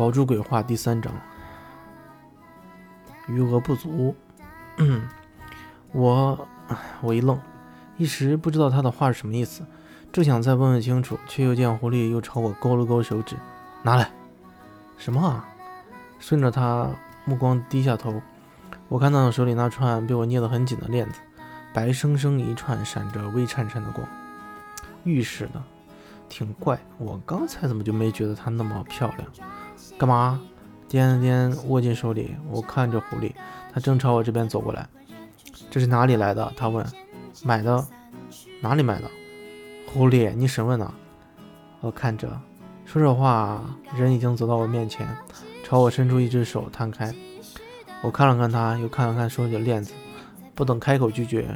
宝珠鬼话第三章，余额不足。我我一愣，一时不知道他的话是什么意思，正想再问问清楚，却又见狐狸又朝我勾了勾手指，拿来。什么啊？顺着他目光低下头，我看到手里那串被我捏得很紧的链子，白生生一串，闪着微颤颤的光，玉石的，挺怪。我刚才怎么就没觉得它那么漂亮？干嘛？掂了掂，握进手里。我看着狐狸，它正朝我这边走过来。这是哪里来的？他问。买的。哪里买的？狐狸，你审问呢？我看着，说着话，人已经走到我面前，朝我伸出一只手，摊开。我看了看他，又看了看手里的链子，不等开口拒绝，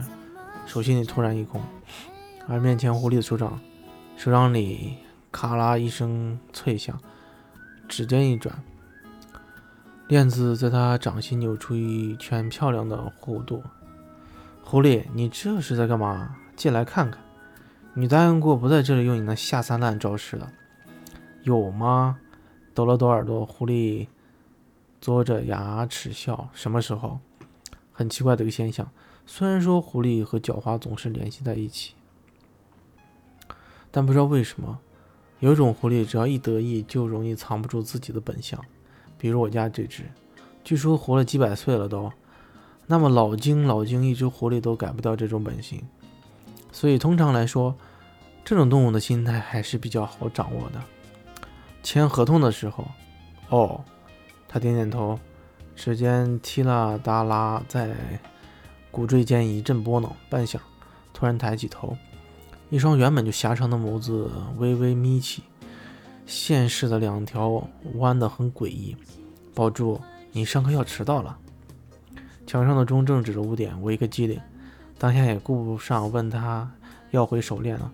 手心里突然一空，而面前狐狸的手掌，手掌里咔啦一声脆响。指尖一转，链子在他掌心扭出一圈漂亮的弧度。狐狸，你这是在干嘛？进来看看。你答应过不在这里用你那下三滥招式的，有吗？抖了抖耳朵，狐狸嘬着牙齿笑。什么时候？很奇怪的一个现象。虽然说狐狸和狡猾总是联系在一起，但不知道为什么。有种狐狸，只要一得意，就容易藏不住自己的本相。比如我家这只，据说活了几百岁了都。那么老精老精，一只狐狸都改不掉这种本性。所以通常来说，这种动物的心态还是比较好掌握的。签合同的时候，哦，他点点头，指尖踢啦哒啦在骨椎间一阵拨弄，半晌，突然抬起头。一双原本就狭长的眸子微微眯起，现世的两条弯得很诡异。宝柱，你上课要迟到了。墙上的钟正指着五点，我一个机灵，当下也顾不上问他要回手链了，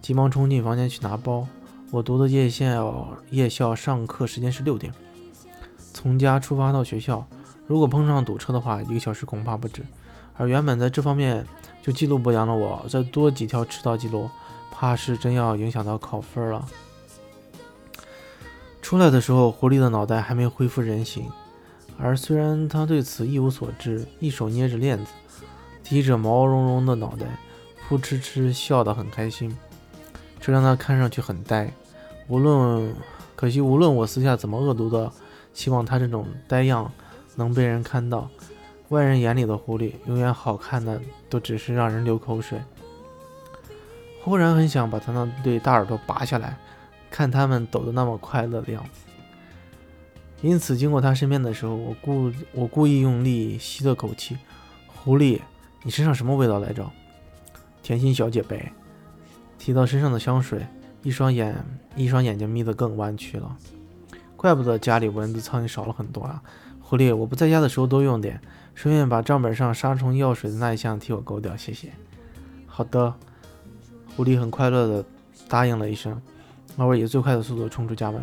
急忙冲进房间去拿包。我读的夜校夜校上课时间是六点，从家出发到学校，如果碰上堵车的话，一个小时恐怕不止。而原本在这方面。就记录不良的我，再多几条迟到记录，怕是真要影响到考分了。出来的时候，狐狸的脑袋还没恢复人形，而虽然他对此一无所知，一手捏着链子，提着毛茸茸的脑袋，扑哧哧笑得很开心，这让他看上去很呆。无论可惜，无论我私下怎么恶毒的，希望他这种呆样能被人看到。外人眼里的狐狸，永远好看的都只是让人流口水。忽然很想把他那对大耳朵拔下来，看他们抖得那么快乐的样子。因此，经过他身边的时候，我故我故意用力吸了口气。狐狸，你身上什么味道来着？甜心小姐呗。提到身上的香水，一双眼一双眼睛眯得更弯曲了。怪不得家里蚊子苍蝇少了很多啊。狐狸，我不在家的时候多用点。顺便把账本上杀虫药水的那一项替我勾掉，谢谢。好的，狐狸很快乐的答应了一声，而我以最快的速度冲出家门。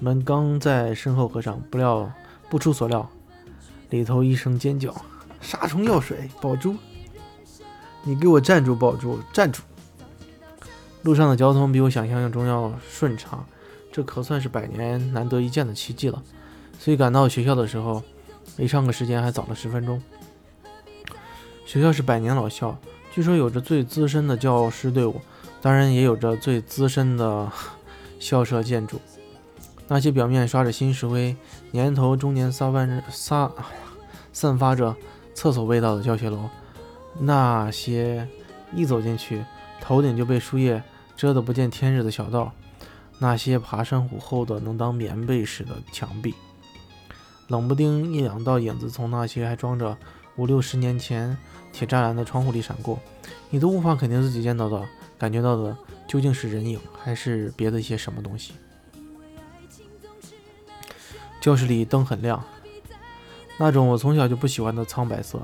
门刚在身后合上，不料不出所料，里头一声尖叫：“杀虫药水，宝珠！你给我站住，宝珠，站住！”路上的交通比我想象中要顺畅，这可算是百年难得一见的奇迹了。所以赶到学校的时候。离上课时间还早了十分钟。学校是百年老校，据说有着最资深的教师队伍，当然也有着最资深的 校舍建筑。那些表面刷着新石灰、年头中年撒万着撒散发着厕所味道的教学楼，那些一走进去头顶就被树叶遮得不见天日的小道，那些爬山虎厚的能当棉被似的墙壁。冷不丁一两道影子从那些还装着五六十年前铁栅栏的窗户里闪过，你都无法肯定自己见到的、感觉到的究竟是人影还是别的一些什么东西。教室里灯很亮，那种我从小就不喜欢的苍白色，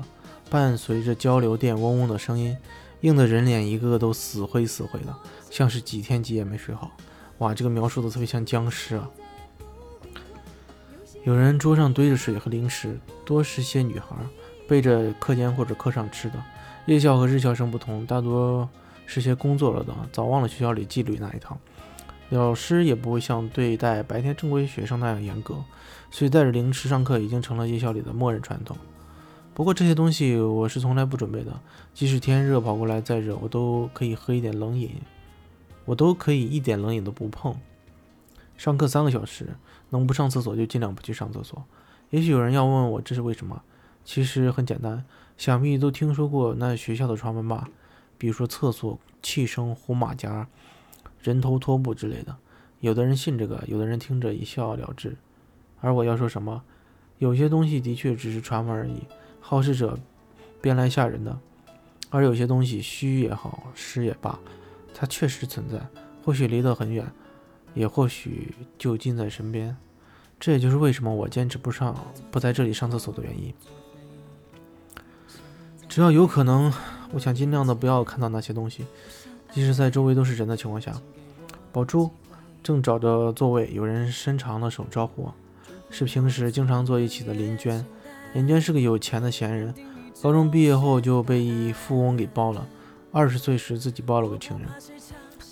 伴随着交流电嗡嗡的声音，映得人脸一个个都死灰死灰的，像是几天几夜没睡好。哇，这个描述的特别像僵尸啊！有人桌上堆着水和零食，多是些女孩背着课间或者课上吃的。夜校和日校生不同，大多是些工作了的，早忘了学校里纪律那一套。老师也不会像对待白天正规学生那样严格，所以带着零食上课已经成了夜校里的默认传统。不过这些东西我是从来不准备的，即使天热跑过来再热，我都可以喝一点冷饮，我都可以一点冷饮都不碰。上课三个小时，能不上厕所就尽量不去上厕所。也许有人要问我这是为什么，其实很简单，想必都听说过那学校的传闻吧，比如说厕所气声、胡马甲、人头拖布之类的。有的人信这个，有的人听着一笑了之。而我要说什么，有些东西的确只是传闻而已。好事者编来吓人的，而有些东西虚也好，实也罢，它确实存在，或许离得很远，也或许就近在身边。这也就是为什么我坚持不上，不在这里上厕所的原因。只要有可能，我想尽量的不要看到那些东西，即使在周围都是人的情况下。宝珠正找着座位，有人伸长了手招呼我，是平时经常坐一起的林娟。林娟是个有钱的闲人，高中毕业后就被一富翁给包了。二十岁时自己包了个情人，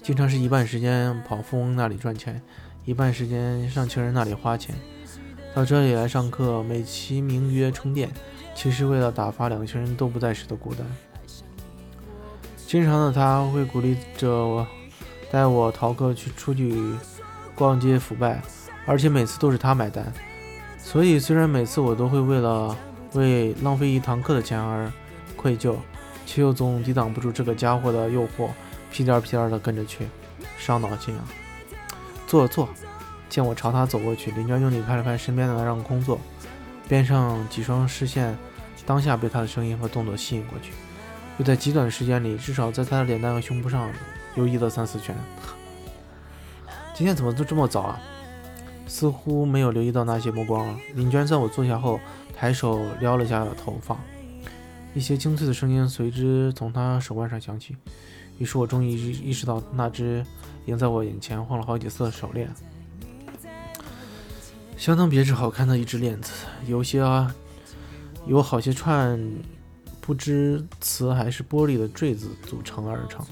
经常是一半时间跑富翁那里赚钱，一半时间上情人那里花钱。到这里来上课，美其名曰充电，其实为了打发两个情人都不在时的孤单。经常的他会鼓励着我，带我逃课去出去逛街腐败，而且每次都是他买单。所以，虽然每次我都会为了为浪费一堂课的钱而愧疚，却又总抵挡不住这个家伙的诱惑，屁颠屁颠的跟着去，伤脑筋啊！坐坐，见我朝他走过去，林娟用力拍了拍身边的那让空座，边上几双视线当下被他的声音和动作吸引过去，又在极短的时间里，至少在他的脸蛋和胸部上游移了三四圈。今天怎么都这么早啊？似乎没有留意到那些目光了。林娟在我坐下后，抬手撩了下头发，一些清脆的声音随之从她手腕上响起。于是我终于意识到，那只已经在我眼前晃了好几次的手链，相当别致好看的一只链子，有些啊，有好些串不知瓷还是玻璃的坠子组成而成。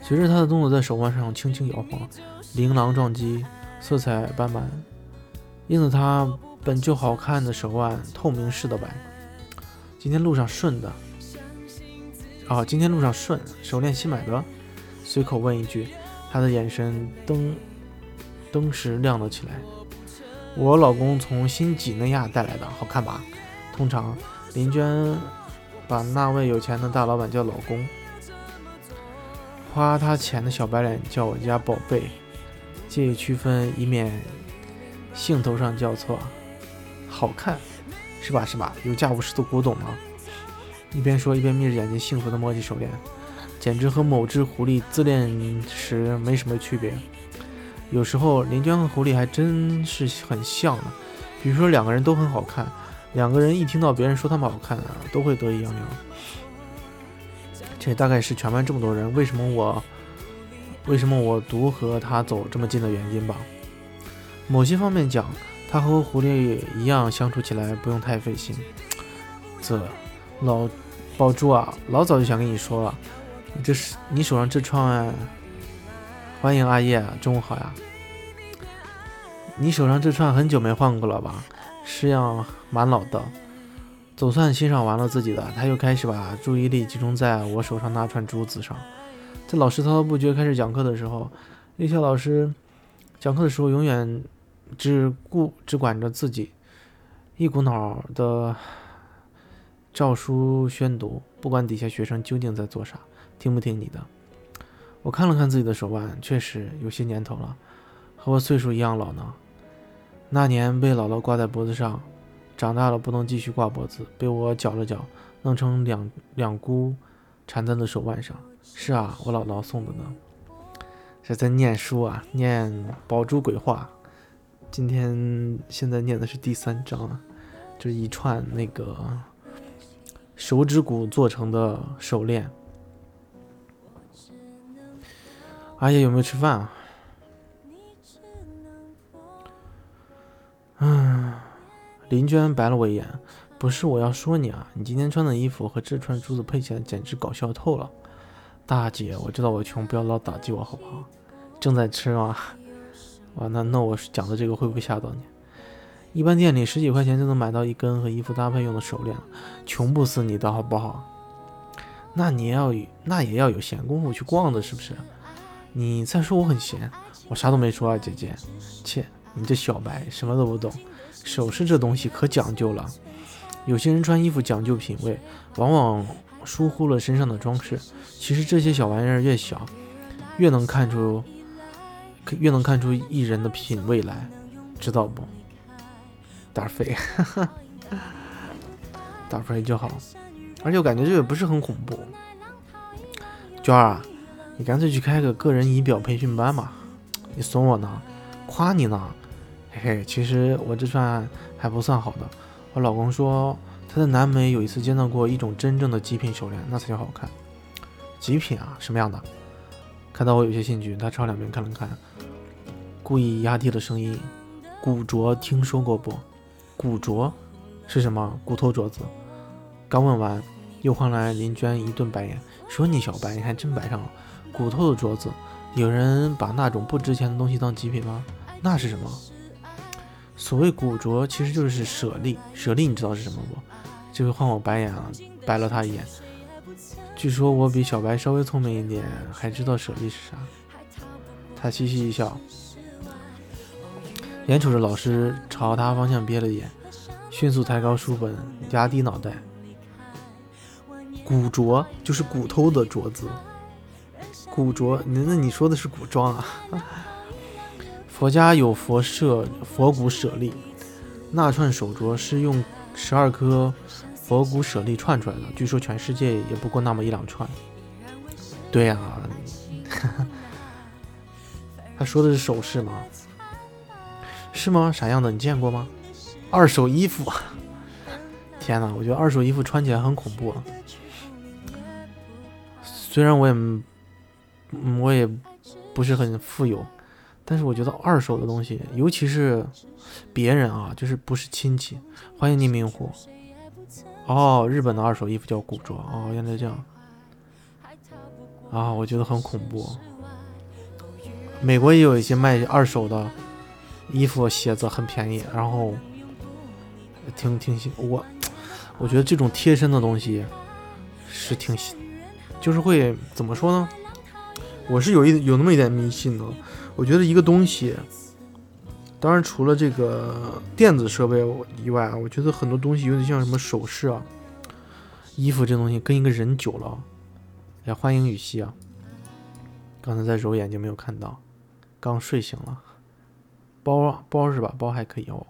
随着他的动作在手腕上轻轻摇晃，琳琅撞击。色彩斑斓，映得他本就好看的手腕透明似的白。今天路上顺的，哦，今天路上顺，手链新买的。随口问一句，他的眼神灯灯时亮了起来。我老公从新几内亚带来的，好看吧？通常林娟把那位有钱的大老板叫老公，花他钱的小白脸叫我家宝贝。借以区分，以免兴头上叫错。好看，是吧？是吧？有价无市的古董吗？一边说一边眯着眼睛，幸福地摸起手链，简直和某只狐狸自恋时没什么区别。有时候林娟和狐狸还真是很像呢。比如说两个人都很好看，两个人一听到别人说他们好看啊，都会得意洋洋。这大概是全班这么多人，为什么我？为什么我独和他走这么近的原因吧？某些方面讲，他和狐狸一样相处起来不用太费心。这老宝珠啊，老早就想跟你说了，你这是你手上这串。欢迎阿叶，中午好呀。你手上这串很久没换过了吧？式样蛮老的。总算欣赏完了自己的，他又开始把注意力集中在我手上那串珠子上。在老师滔滔不绝开始讲课的时候，那些老师讲课的时候永远只顾只管着自己，一股脑的照书宣读，不管底下学生究竟在做啥，听不听你的。我看了看自己的手腕，确实有些年头了，和我岁数一样老呢。那年被姥姥挂在脖子上，长大了不能继续挂脖子，被我绞了绞，弄成两两箍，缠在了手腕上。是啊，我姥姥送的呢。是在念书啊，念《宝珠鬼话》。今天现在念的是第三章啊，这一串那个手指骨做成的手链。阿爷有没有吃饭啊？嗯，林娟白了我一眼，不是我要说你啊，你今天穿的衣服和这串珠子配起来简直搞笑透了。大姐，我知道我穷，不要老打击我好不好？正在吃吗？哇，那那我讲的这个会不会吓到你？一般店里十几块钱就能买到一根和衣服搭配用的手链，穷不死你的好不好？那你要那也要有闲工夫去逛的，是不是？你再说我很闲，我啥都没说啊，姐姐。切，你这小白什么都不懂。首饰这东西可讲究了，有些人穿衣服讲究品味，往往疏忽了身上的装饰。其实这些小玩意儿越小，越能看出，越能看出艺人的品味来，知道不？打飞，打飞就好。而且我感觉这个不是很恐怖。娟儿啊，你干脆去开个个人仪表培训班吧。你损我呢，夸你呢。嘿嘿，其实我这算还不算好的。我老公说他在南美有一次见到过一种真正的极品手链，那才叫好看。极品啊，什么样的？看到我有些兴趣，他朝两边看了看，故意压低了声音：“古镯听说过不？古镯是什么？骨头镯子。”刚问完，又换来林娟一顿白眼，说：“你小白，你还真白上了。骨头的镯子，有人把那种不值钱的东西当极品吗？那是什么？所谓古镯，其实就是舍利。舍利，你知道是什么不？这回换我白眼了，白了他一眼。据说我比小白稍微聪明一点，还知道舍利是啥。他嘻嘻一笑，眼瞅着老师朝他方向瞥了眼，迅速抬高书本，压低脑袋。古镯就是骨头的镯子。古镯，那那你说的是古装啊？佛家有佛舍佛骨舍利，那串手镯是用十二颗。佛骨舍利串出来的，据说全世界也不过那么一两串。对呀，他说的是首饰吗？是吗？啥样的？你见过吗？二手衣服？天哪，我觉得二手衣服穿起来很恐怖。虽然我也，我也不是很富有，但是我觉得二手的东西，尤其是别人啊，就是不是亲戚，欢迎匿名户。哦，日本的二手衣服叫古着哦，原来这样啊，我觉得很恐怖。美国也有一些卖二手的衣服、鞋子很便宜，然后挺挺新。我我觉得这种贴身的东西是挺，就是会怎么说呢？我是有一有那么一点迷信的。我觉得一个东西。当然，除了这个电子设备以外啊，我觉得很多东西有点像什么首饰啊、衣服这东西，跟一个人久了，也欢迎雨熙啊。刚才在揉眼睛没有看到，刚睡醒了。包包是吧？包还可以哦。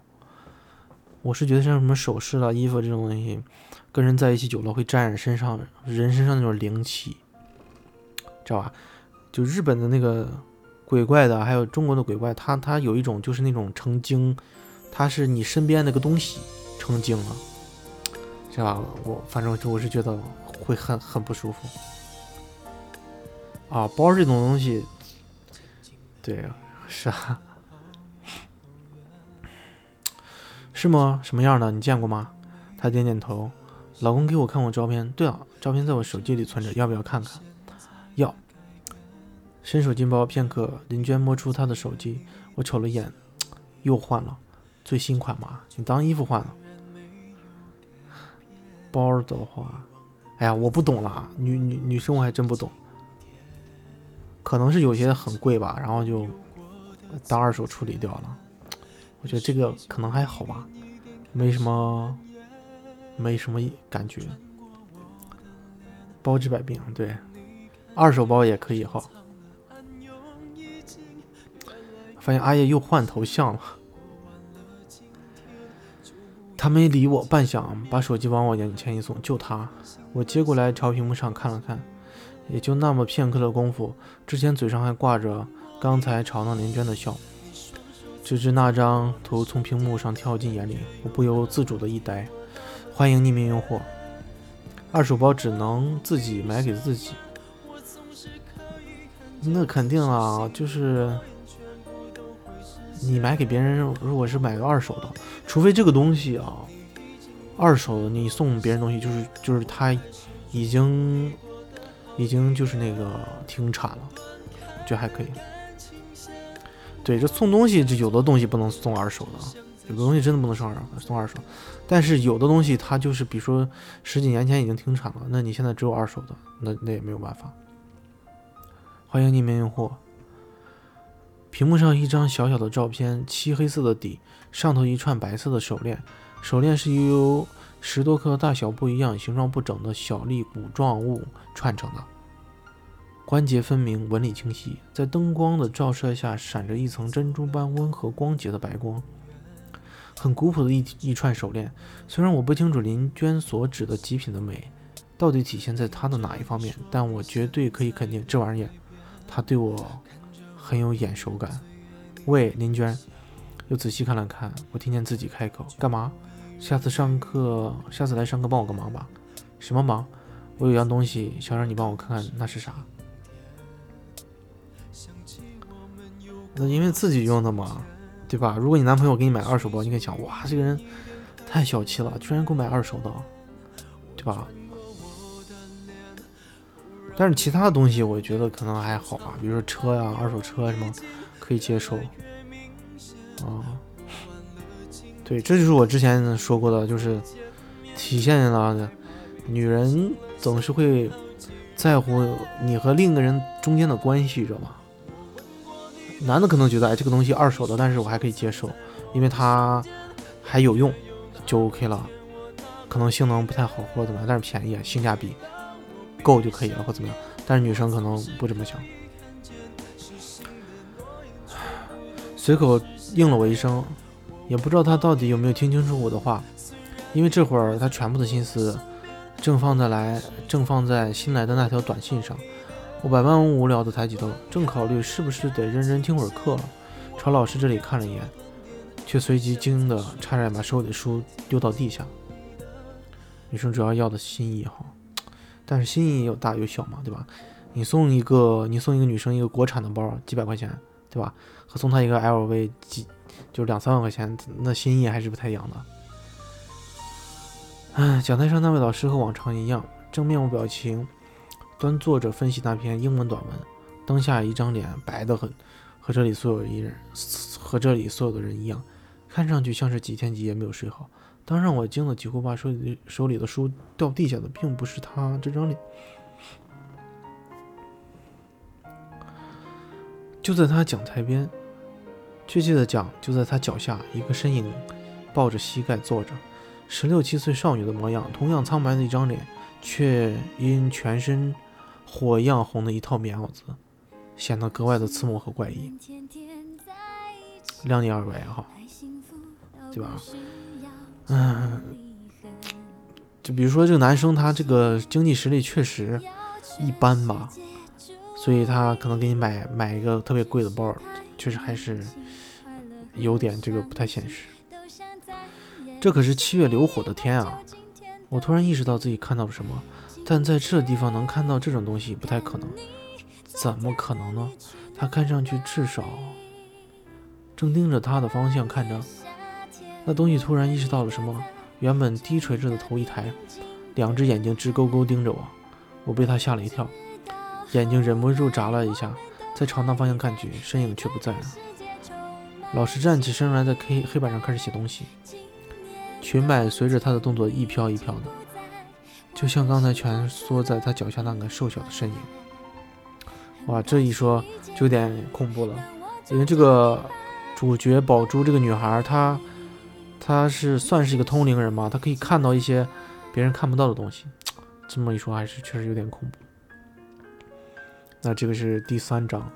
我是觉得像什么首饰啦、衣服这种东西，跟人在一起久了会沾染身上人身上那种灵气，知道吧？就日本的那个。鬼怪的，还有中国的鬼怪，它它有一种就是那种成精，它是你身边那个东西成精了，是吧？我反正我是觉得会很很不舒服。啊，包这种东西，对，是啊，是吗？什么样的？你见过吗？他点点头。老公给我看过照片。对了，照片在我手机里存着，要不要看看？要。伸手进包片刻，林娟摸出他的手机，我瞅了眼，又换了，最新款嘛，你当衣服换了。包的话，哎呀，我不懂了，女女女生我还真不懂，可能是有些很贵吧，然后就当二手处理掉了。我觉得这个可能还好吧，没什么，没什么感觉。包治百病，对，二手包也可以哈。发现阿叶又换头像了，他没理我半晌，把手机往我眼前一送，就他。我接过来朝屏幕上看了看，也就那么片刻的功夫，之前嘴上还挂着刚才嘲弄林娟的笑，直至那张图从屏幕上跳进眼里，我不由自主的一呆。欢迎匿名用户，二手包只能自己买给自己，那肯定啊，就是。你买给别人，如果是买个二手的，除非这个东西啊，二手的你送别人东西，就是就是他已经已经就是那个停产了，就还可以。对，这送东西，这有的东西不能送二手的，有的东西真的不能送二送二手。但是有的东西它就是，比如说十几年前已经停产了，那你现在只有二手的，那那也没有办法。欢迎匿名用户。屏幕上一张小小的照片，漆黑色的底，上头一串白色的手链，手链是由十多颗大小不一样、形状不整的小粒骨状物串成的，关节分明，纹理清晰，在灯光的照射下闪着一层珍珠般温和光洁的白光。很古朴的一一串手链，虽然我不清楚林娟所指的极品的美到底体现在她的哪一方面，但我绝对可以肯定这玩意儿，她对我很有眼熟感。喂，林娟，又仔细看了看，我听见自己开口：“干嘛？下次上课，下次来上课帮我个忙吧。什么忙？我有样东西想让你帮我看看，那是啥？因为自己用的嘛。”对吧？如果你男朋友给你买二手包，你可以想，哇，这个人太小气了，居然给我买二手的，对吧？但是其他的东西，我觉得可能还好吧，比如说车呀、二手车什么，可以接受。啊，对，这就是我之前说过的，就是体现了女人总是会在乎你和另一个人中间的关系，知道吗？男的可能觉得，哎，这个东西二手的，但是我还可以接受，因为它还有用，就 OK 了。可能性能不太好或者怎么样，但是便宜，性价比够就可以了，或怎么样。但是女生可能不这么想。随口应了我一声，也不知道他到底有没有听清楚我的话，因为这会儿他全部的心思正放在来，正放在新来的那条短信上。我百般无聊的抬起头，正考虑是不是得认真听会儿课了，朝老师这里看了一眼，却随即惊的差点把手里的书丢到地下。女生主要要的心意哈，但是心意有大有小嘛，对吧？你送一个，你送一个女生一个国产的包，几百块钱，对吧？和送她一个 LV 几，就两三万块钱，那心意还是不太一样的。唉，讲台上那位老师和往常一样，正面无表情。端坐着分析那篇英文短文，当下一张脸白得很，和这里所有一人和这里所有的人一样，看上去像是几天几夜没有睡好。当让我惊得几乎把手里手里的书掉地下的，并不是他这张脸，就在他讲台边，确切的讲，就在他脚下，一个身影抱着膝盖坐着，十六七岁少女的模样，同样苍白的一张脸，却因全身。火一样红的一套棉袄子，显得格外的刺目和怪异。量力而为哈，对吧？嗯，就比如说这个男生，他这个经济实力确实一般吧，所以他可能给你买买一个特别贵的包，确实还是有点这个不太现实。这可是七月流火的天啊！我突然意识到自己看到了什么。但在这地方能看到这种东西不太可能，怎么可能呢？他看上去至少正盯着他的方向看着，那东西突然意识到了什么，原本低垂着的头一抬，两只眼睛直勾勾盯着我，我被他吓了一跳，眼睛忍不住眨了一下，再朝那方向看去，身影却不在了。老师站起身来，在黑黑板上开始写东西，裙摆随着他的动作一飘一飘的。就像刚才蜷缩在他脚下那个瘦小的身影，哇，这一说就有点恐怖了，因为这个主角宝珠这个女孩，她她是算是一个通灵人嘛，她可以看到一些别人看不到的东西，这么一说还是确实有点恐怖。那这个是第三章。